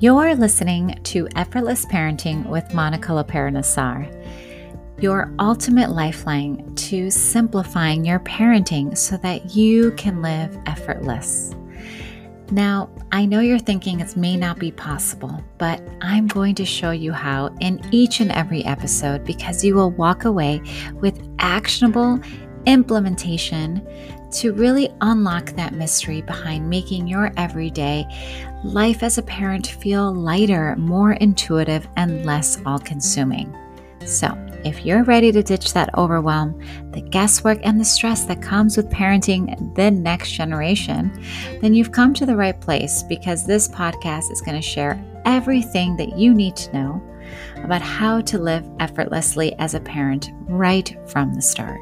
You're listening to Effortless Parenting with Monica Lopera Nassar, your ultimate lifeline to simplifying your parenting so that you can live effortless. Now, I know you're thinking it may not be possible, but I'm going to show you how in each and every episode because you will walk away with actionable implementation to really unlock that mystery behind making your everyday life as a parent feel lighter, more intuitive, and less all consuming. So, if you're ready to ditch that overwhelm, the guesswork, and the stress that comes with parenting the next generation, then you've come to the right place because this podcast is going to share everything that you need to know about how to live effortlessly as a parent right from the start.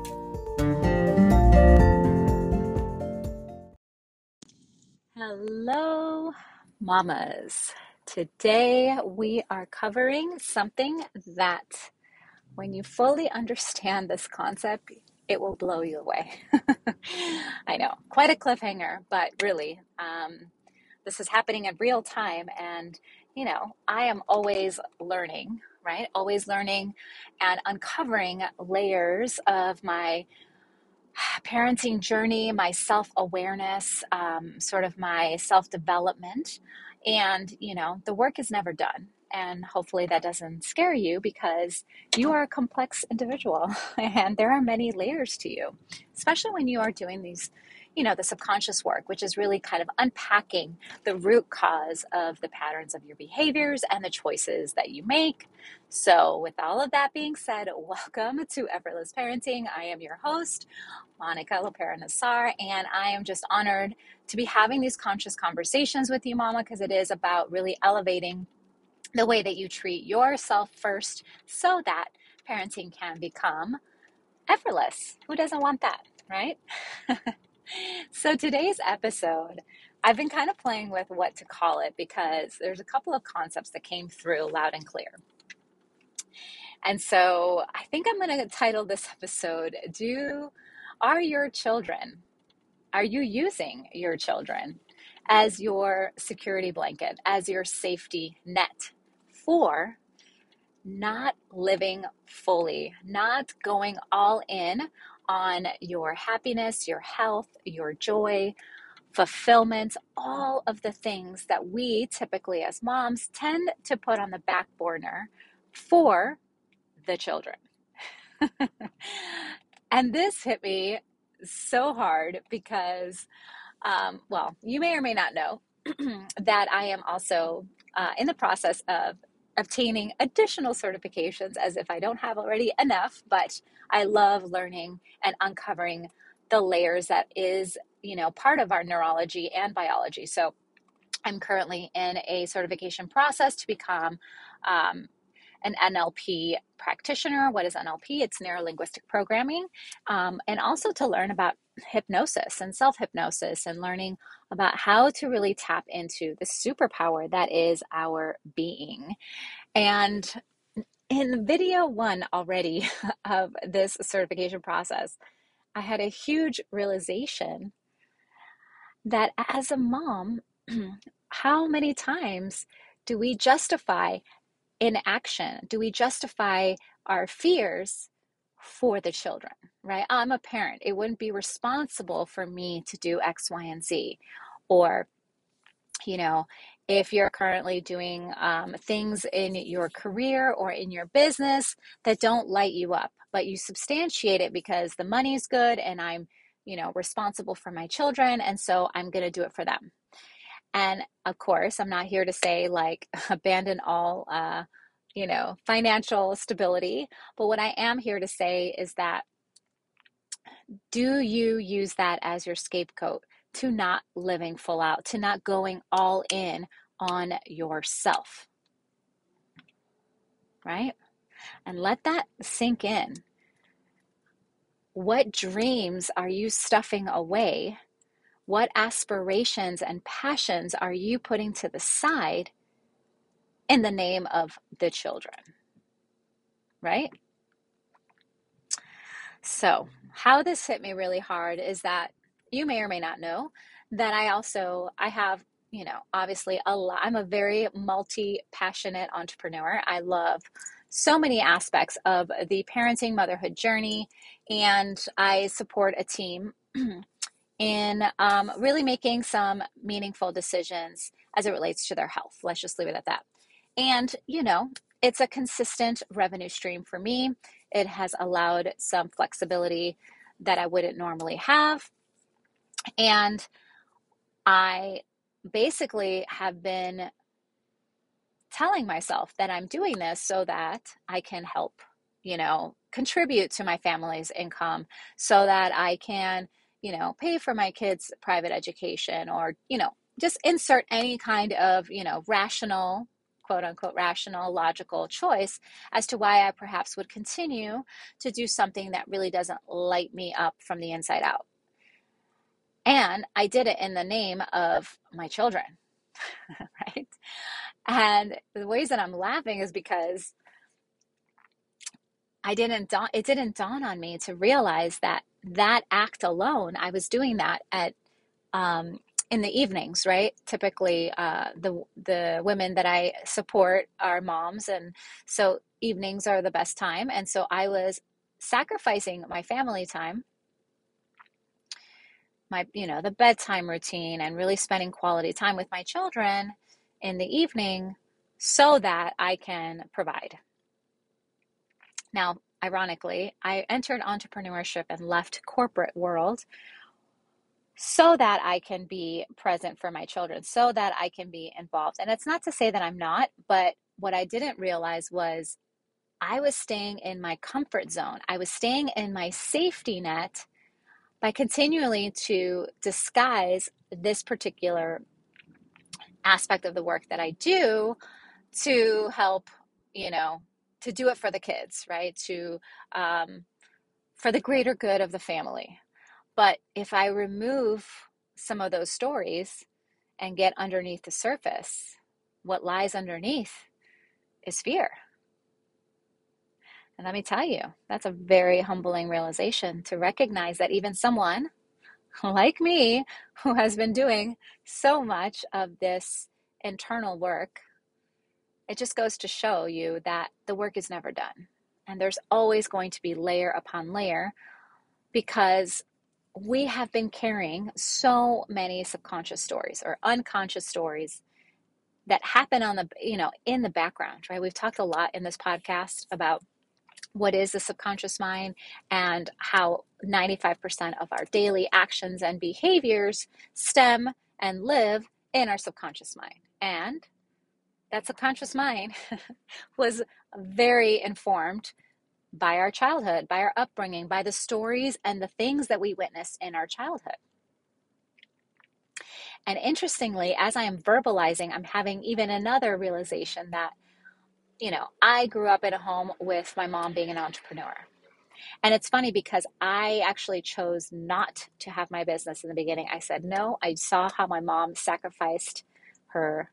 Mamas. Today we are covering something that, when you fully understand this concept, it will blow you away. I know, quite a cliffhanger, but really, um, this is happening in real time. And, you know, I am always learning, right? Always learning and uncovering layers of my parenting journey, my self awareness, um, sort of my self development. And, you know, the work is never done. And hopefully that doesn't scare you because you are a complex individual and there are many layers to you, especially when you are doing these you know, the subconscious work, which is really kind of unpacking the root cause of the patterns of your behaviors and the choices that you make. So, with all of that being said, welcome to Effortless Parenting. I am your host, Monica Lopera Nassar, and I am just honored to be having these conscious conversations with you, Mama, because it is about really elevating the way that you treat yourself first so that parenting can become effortless. Who doesn't want that, right? so today's episode, I've been kind of playing with what to call it because there's a couple of concepts that came through loud and clear. And so I think I'm going to title this episode Do Are Your Children, are you using your children as your security blanket, as your safety net for not living fully, not going all in on your happiness, your health, your joy, fulfillment, all of the things that we typically as moms tend to put on the back burner for the children. and this hit me so hard because, um, well, you may or may not know that I am also uh, in the process of obtaining additional certifications as if I don't have already enough, but I love learning and uncovering the layers that is, you know, part of our neurology and biology. So I'm currently in a certification process to become um, an NLP practitioner. What is NLP? It's neuro linguistic programming, um, and also to learn about hypnosis and self hypnosis and learning about how to really tap into the superpower that is our being. And in video one already of this certification process, I had a huge realization that as a mom, how many times do we justify inaction? Do we justify our fears for the children, right? I'm a parent. It wouldn't be responsible for me to do X, Y, and Z. Or, you know, if you're currently doing um, things in your career or in your business that don't light you up, but you substantiate it because the money's good and I'm, you know, responsible for my children. And so I'm going to do it for them. And of course, I'm not here to say like abandon all, uh, you know, financial stability. But what I am here to say is that do you use that as your scapegoat to not living full out, to not going all in on yourself? Right? And let that sink in. What dreams are you stuffing away? What aspirations and passions are you putting to the side in the name of the children? Right? So, how this hit me really hard is that you may or may not know that I also I have you know, obviously a lot. I'm a very multi passionate entrepreneur. I love so many aspects of the parenting motherhood journey, and I support a team in um, really making some meaningful decisions as it relates to their health. Let's just leave it at that. And, you know, it's a consistent revenue stream for me. It has allowed some flexibility that I wouldn't normally have. And I basically have been telling myself that I'm doing this so that I can help, you know, contribute to my family's income so that I can, you know, pay for my kids' private education or, you know, just insert any kind of, you know, rational, quote unquote, rational, logical choice as to why I perhaps would continue to do something that really doesn't light me up from the inside out. And I did it in the name of my children, right? And the reason I'm laughing is because I didn't dawn, it didn't dawn on me to realize that that act alone, I was doing that at um, in the evenings, right? Typically, uh, the the women that I support are moms, and so evenings are the best time. And so I was sacrificing my family time my you know the bedtime routine and really spending quality time with my children in the evening so that I can provide. Now, ironically, I entered entrepreneurship and left corporate world so that I can be present for my children, so that I can be involved. And it's not to say that I'm not, but what I didn't realize was I was staying in my comfort zone. I was staying in my safety net by continually to disguise this particular aspect of the work that I do to help, you know, to do it for the kids, right? To um, for the greater good of the family. But if I remove some of those stories and get underneath the surface, what lies underneath is fear. And let me tell you, that's a very humbling realization to recognize that even someone like me, who has been doing so much of this internal work, it just goes to show you that the work is never done. And there's always going to be layer upon layer because we have been carrying so many subconscious stories or unconscious stories that happen on the you know in the background right we've talked a lot in this podcast about what is the subconscious mind and how 95% of our daily actions and behaviors stem and live in our subconscious mind. And that subconscious mind was very informed by our childhood, by our upbringing, by the stories and the things that we witnessed in our childhood. And interestingly, as I am verbalizing, I'm having even another realization that you know, I grew up in a home with my mom being an entrepreneur. And it's funny because I actually chose not to have my business in the beginning. I said no. I saw how my mom sacrificed her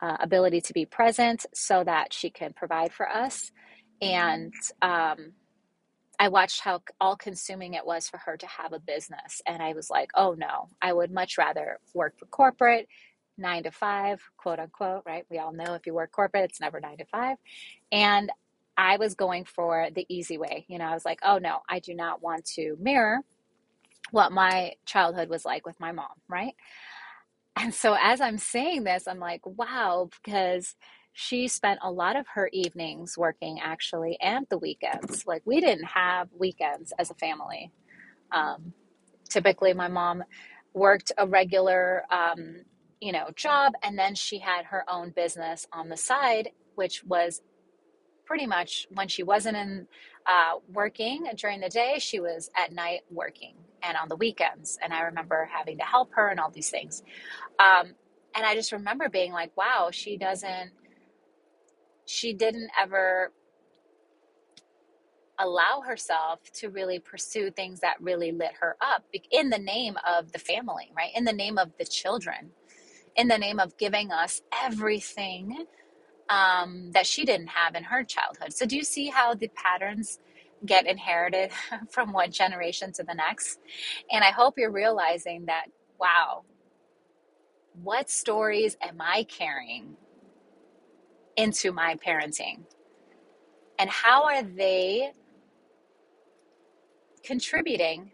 uh, ability to be present so that she can provide for us. And um, I watched how all consuming it was for her to have a business. And I was like, oh no, I would much rather work for corporate, nine to five, quote unquote, right? We all know if you work corporate, it's never nine to five. And I was going for the easy way. You know, I was like, oh no, I do not want to mirror what my childhood was like with my mom, right? And so as I'm saying this, I'm like, wow, because she spent a lot of her evenings working actually and the weekends. Like we didn't have weekends as a family. Um, typically, my mom worked a regular um, you know, job. And then she had her own business on the side, which was pretty much when she wasn't in uh, working during the day, she was at night working and on the weekends. And I remember having to help her and all these things. Um, and I just remember being like, wow, she doesn't, she didn't ever allow herself to really pursue things that really lit her up in the name of the family, right? In the name of the children in the name of giving us everything um, that she didn't have in her childhood. So, do you see how the patterns get inherited from one generation to the next? And I hope you're realizing that, wow, What stories am I carrying into my parenting? And how are they contributing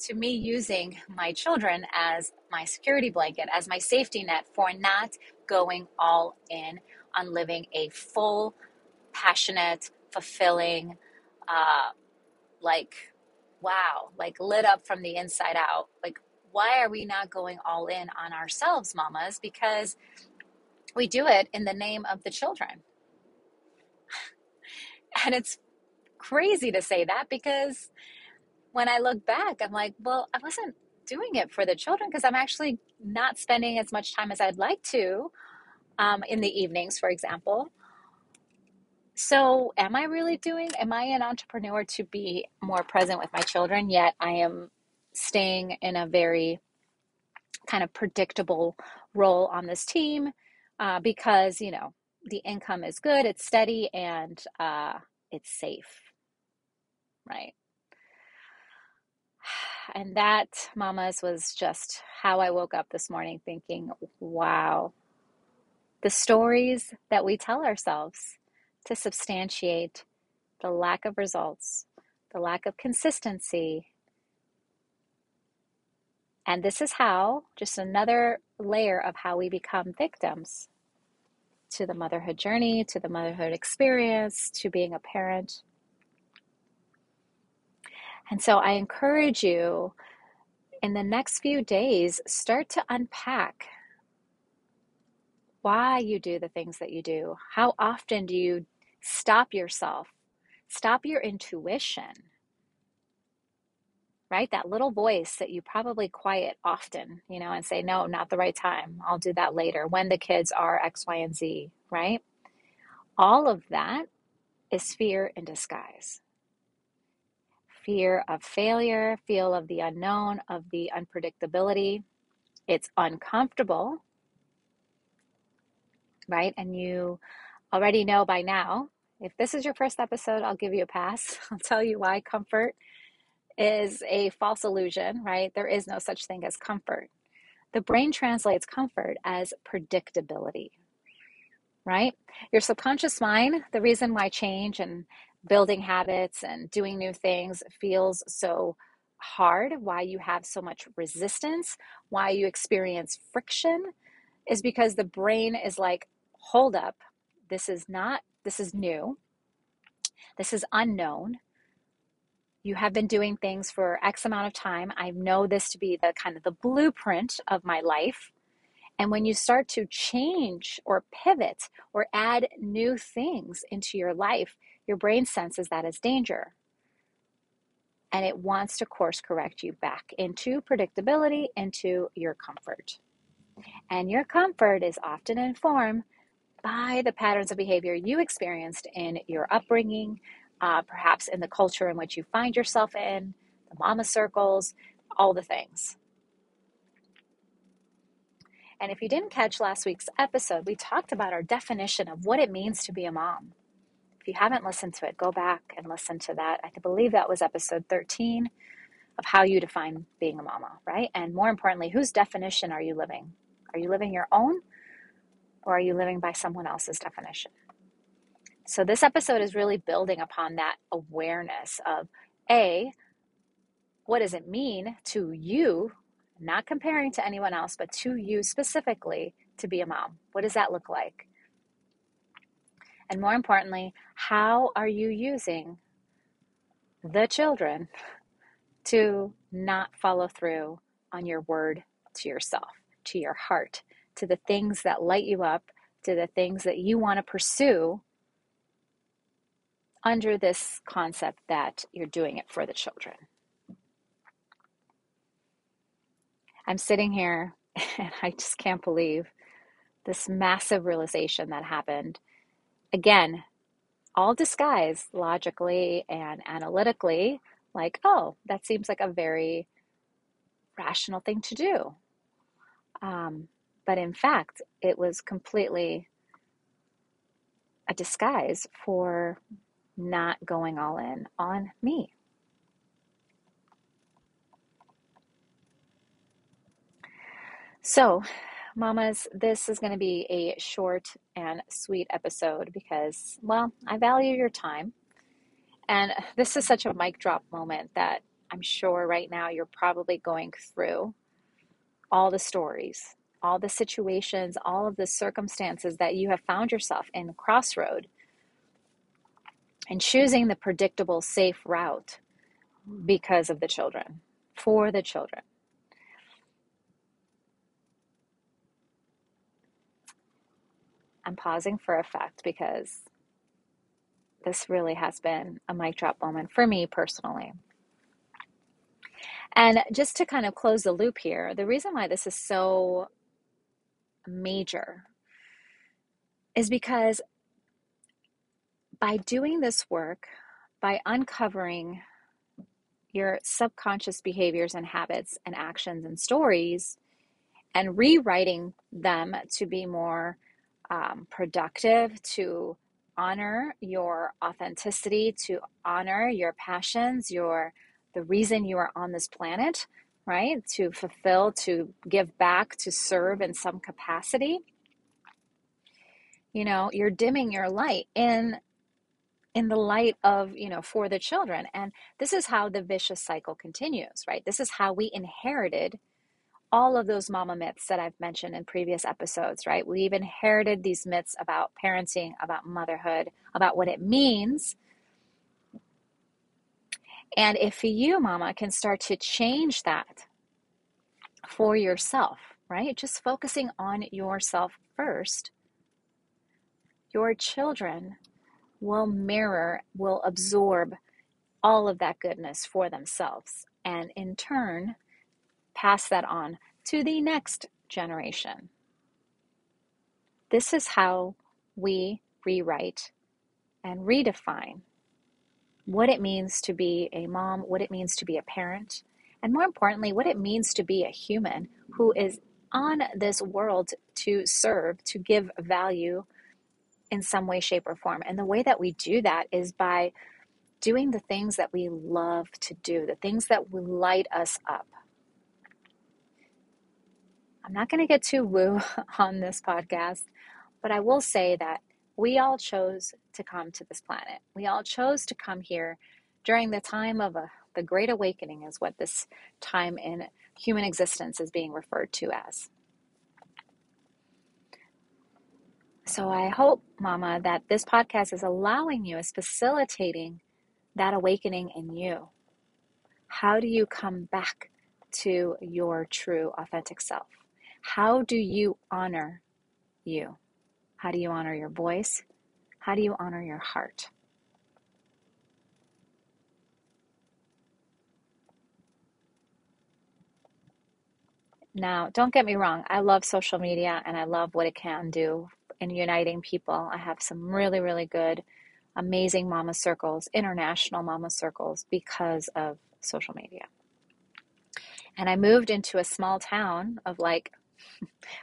to me using my children as my security blanket, as my safety net for not going all in on living a full, passionate, fulfilling, uh, like, wow, like lit up from the inside out. Like, why are we not going all in on ourselves, mamas? Because we do it in the name of the children. And it's crazy to say that because when I look back, I'm like, well, I wasn't doing it for the children because I'm actually not spending as much time as I'd like to um, in the evenings, for example. So, am I really doing? Am I an entrepreneur to be more present with my children? Yet I am staying in a very kind of predictable role on this team uh, because you know the income is good, it's steady, and uh, it's safe, right? And that, mamas, was just how I woke up this morning thinking, wow, the stories that we tell ourselves to substantiate the lack of results, the lack of consistency. And this is how, just another layer of how we become victims to the motherhood journey, to the motherhood experience, to being a parent. And so I encourage you in the next few days, start to unpack why you do the things that you do. How often do you stop yourself? Stop your intuition, right? That little voice that you probably quiet often, you know, and say, no, not the right time. I'll do that later when the kids are X, Y, and Z, right? All of that is fear in disguise fear of failure, fear of the unknown, of the unpredictability. It's uncomfortable, right? And you already know by now. If this is your first episode, I'll give you a pass. I'll tell you why comfort is a false illusion, right? There is no such thing as comfort. The brain translates comfort as predictability, right? Your subconscious mind, the reason why change and building habits and doing new things feels so hard, why you have so much resistance, why you experience friction, is because the brain is like, hold up, this is not, this is new, this is unknown. You have been doing things for X amount of time. I know this to be the kind of the blueprint of my life. And when you start to change or pivot or add new things into your life, your brain senses that as danger. And it wants to course correct you back into predictability, into your comfort. And your comfort is often informed by the patterns of behavior you experienced in your upbringing, uh, perhaps in the culture in which you find yourself in, the mama circles, all the things. And if you didn't catch last week's episode, we talked about our definition of what it means to be a mom. If you haven't listened to it, go back and listen to that. I believe that was episode 13 of how you define being a mama, right? And more importantly, whose definition are you living? Are you living your own or are you living by someone else's definition? So, this episode is really building upon that awareness of A, what does it mean to you, not comparing to anyone else, but to you specifically to be a mom? What does that look like? And more importantly, how are you using the children to not follow through on your word to yourself, to your heart, to the things that light you up, to the things that you want to pursue under this concept that you're doing it for the children? I'm sitting here and I just can't believe this massive realization that happened again, all disguised logically and analytically, like, oh, that seems like a very rational thing to do. Um, but in fact, it was completely a disguise for not going all in on me. So, mamas, this is going to be a short and sweet episode because, well, I value your time. And this is such a mic drop moment that I'm sure right now you're probably going through all the stories, all the situations, all of the circumstances that you have found yourself in crossroad and choosing the predictable, safe route because of the children, for the children. I'm pausing for effect because this really has been a mic drop moment for me personally. And just to kind of close the loop here, the reason why this is so major is because by doing this work, by uncovering your subconscious behaviors and habits and actions and stories and rewriting them to be more um, productive, to honor your authenticity, to honor your passions, your the reason you are on this planet, right? To fulfill, to give back, to serve in some capacity. You know, you're dimming your light in in the light of, you know, for the children. And this is how the vicious cycle continues, right? This is how we inherited all of those mama myths that I've mentioned in previous episodes, right? We've inherited these myths about parenting, about motherhood, about what it means and if you, mama, can start to change that for yourself, right? Just focusing on yourself first, your children will mirror, will absorb all of that goodness for themselves. And in turn, pass that on to the next generation. This is how we rewrite and redefine what it means to be a mom, what it means to be a parent, and more importantly, what it means to be a human who is on this world to serve, to give value in some way, shape, or form. And the way that we do that is by doing the things that we love to do, the things that will light us up. I'm not going to get too woo on this podcast, but I will say that we all chose to come to this planet. We all chose to come here during the time of a, the Great Awakening, is what this time in human existence is being referred to as. So I hope, Mama, that this podcast is allowing you, is facilitating that awakening in you. How do you come back to your true, authentic self? How do you honor you? How do you honor your voice? How do you honor your heart? Now, don't get me wrong, I love social media and I love what it can do in uniting people. I have some really, really good, amazing mama circles, international mama circles, because of social media. And I moved into a small town of like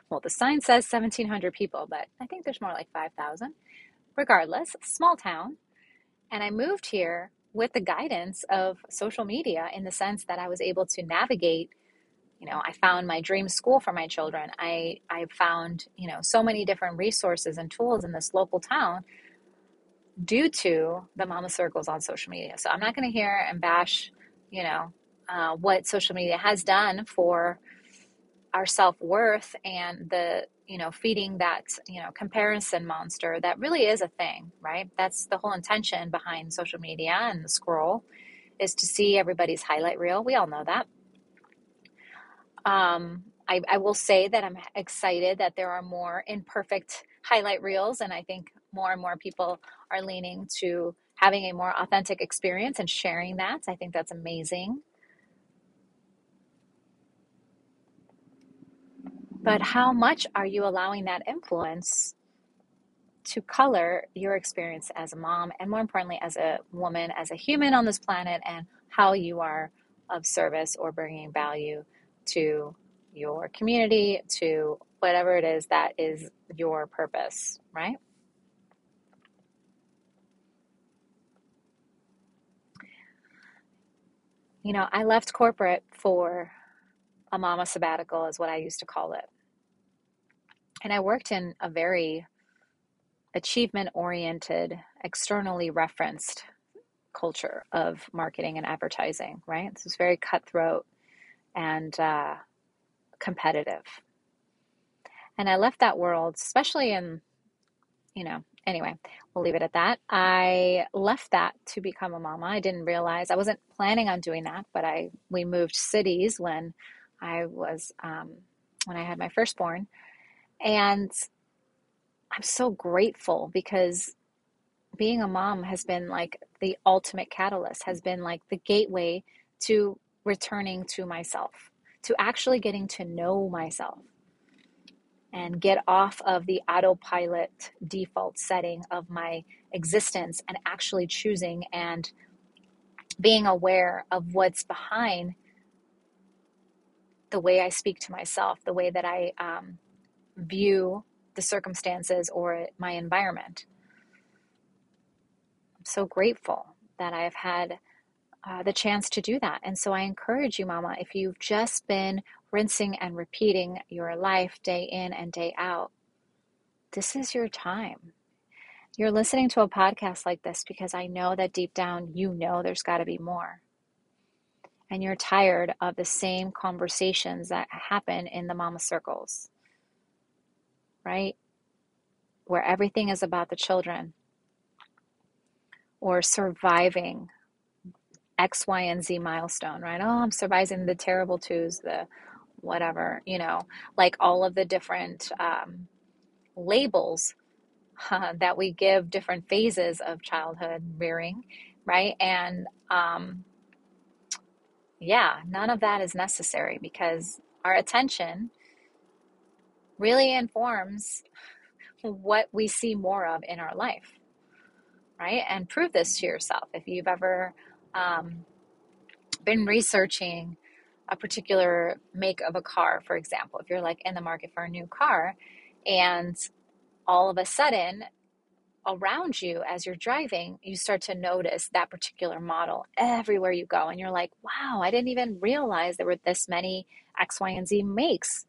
well, the sign says 1,700 people, but I think there's more like 5,000. Regardless, small town. And I moved here with the guidance of social media in the sense that I was able to navigate. You know, I found my dream school for my children. I, I found, you know, so many different resources and tools in this local town due to the mama circles on social media. So I'm not going to hear and bash, you know, uh, what social media has done for our self-worth and the you know feeding that you know comparison monster that really is a thing right? That's the whole intention behind social media and the scroll is to see everybody's highlight reel. We all know that. Um, I, I will say that i'm excited that there are more imperfect highlight reels and i think more and more people are leaning to having a more authentic experience and sharing that. I think that's amazing But mm-hmm. how much are you allowing that influence to color your experience as a mom and more importantly as a woman, as a human on this planet and how you are of service or bringing value to your community, to whatever it is that is your purpose, right? You know, I left corporate for a mama sabbatical, is what I used to call it. And I worked in a very achievement oriented, externally referenced culture of marketing and advertising, right? This was very cutthroat and uh, competitive. And I left that world, especially in, you know, anyway, we'll leave it at that. I left that to become a mama. I didn't realize I wasn't planning on doing that, but I we moved cities when I was um, when I had my firstborn, and I'm so grateful because being a mom has been like the ultimate catalyst, has been like the gateway to returning to myself, to actually getting to know myself and get off of the autopilot default setting of my existence and actually choosing and being aware of what's behind the way I speak to myself, the way that I um, view the circumstances or my environment. I'm so grateful that I've had uh, the chance to do that. And so I encourage you, Mama, if you've just been rinsing and repeating your life day in and day out, this is your time. You're listening to a podcast like this because I know that deep down you know there's got to be more. And you're tired of the same conversations that happen in the mama circles, right? Where everything is about the children or surviving X, Y, and Z milestone, right? Oh, I'm surviving the terrible twos, the whatever, you know, like all of the different um, labels uh, that we give different phases of childhood rearing, right? And um, yeah, none of that is necessary because our attention really informs what we see more of in our life, right? And prove this to yourself. If you've ever um, been researching a particular make of a car, for example, if you're like in the market for a new car and all of a sudden around you as you're driving, you start to notice that particular model everywhere you go. And you're like, wow, I didn't even realize there were this many X, Y, and Z makes.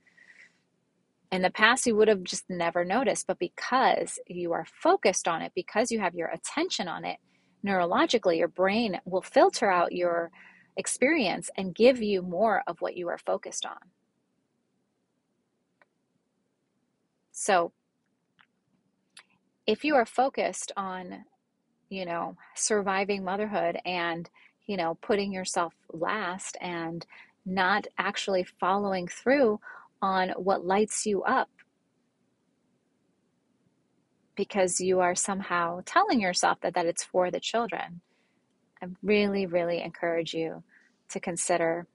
In the past, you would have just never noticed, but because you are focused on it, because you have your attention on it, neurologically, your brain will filter out your experience and give you more of what you are focused on. So, if you are focused on, you know, surviving motherhood and, you know, putting yourself last and not actually following through on what lights you up because you are somehow telling yourself that, that it's for the children. I really, really encourage you to consider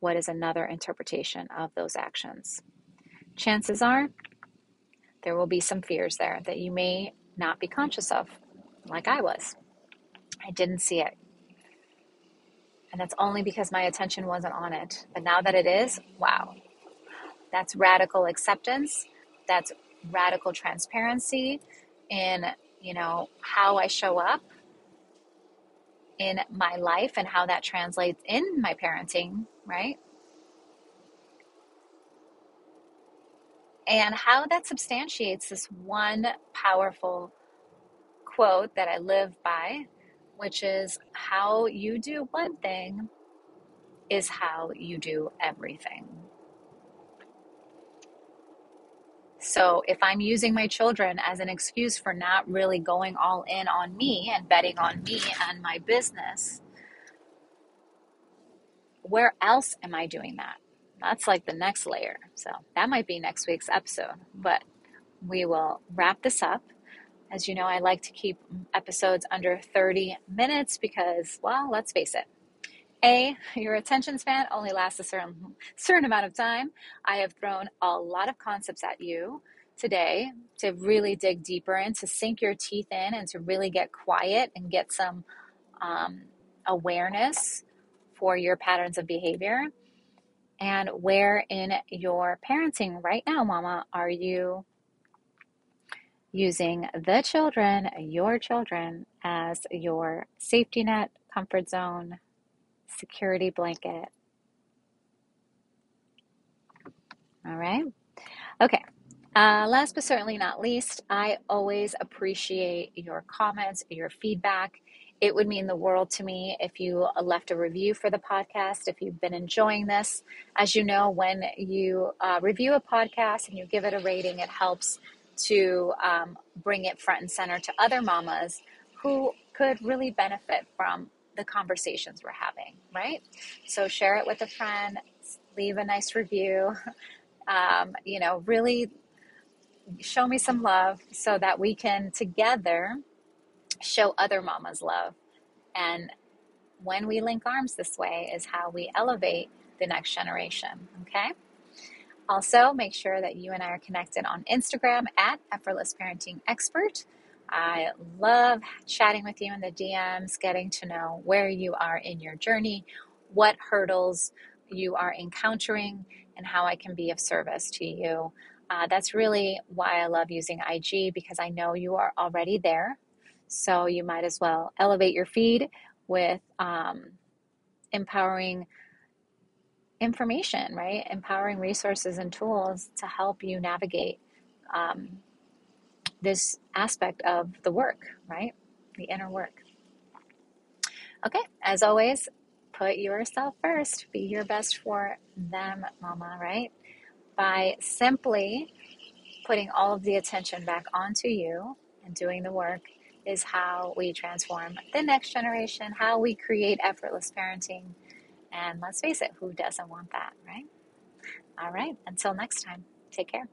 what is another interpretation of those actions. Chances are there will be some fears there that you may not be conscious of, like I was. I didn't see it. And that's only because my attention wasn't on it. But now that it is, wow, that's radical acceptance. That's radical transparency in, you know, how I show up in my life and how that translates in my parenting, right? And how that substantiates this one powerful quote that I live by, which is how you do one thing is how you do everything. So if I'm using my children as an excuse for not really going all in on me and betting on me and my business, where else am I doing that? That's like the next layer. So that might be next week's episode, but we will wrap this up. As you know, I like to keep episodes under 30 minutes because, well, let's face it, a, your attention span only lasts a certain, certain amount of time. I have thrown a lot of concepts at you today to really dig deeper in, to sink your teeth in, and to really get quiet and get some um, awareness for your patterns of behavior. And where in your parenting right now, mama, are you using the children, your children, as your safety net, comfort zone, security blanket. All right. Okay. Uh, last but certainly not least, I always appreciate your comments, your feedback. It would mean the world to me if you left a review for the podcast, if you've been enjoying this. As you know, when you uh, review a podcast and you give it a rating, it helps to um, bring it front and center to other mamas who could really benefit from the conversations we're having, right? So share it with a friend, leave a nice review. Um, you know, really show me some love so that we can together show other mamas love. And when we link arms this way, is how we elevate the next generation. Okay. Also, make sure that you and I are connected on Instagram at Effortless Parenting Expert. I love chatting with you in the DMs, getting to know where you are in your journey, what hurdles you are encountering, and how I can be of service to you. Uh, that's really why I love using IG because I know you are already there. So you might as well elevate your feed with um, empowering information, right? Empowering resources and tools to help you navigate um, this aspect of the work, right? The inner work. Okay, as always, put yourself first. Be your best for them, mama, right? by simply putting all of the attention back onto you and doing the work is how we transform the next generation, how we create effortless parenting. And let's face it, who doesn't want that, right? All right, until next time, take care.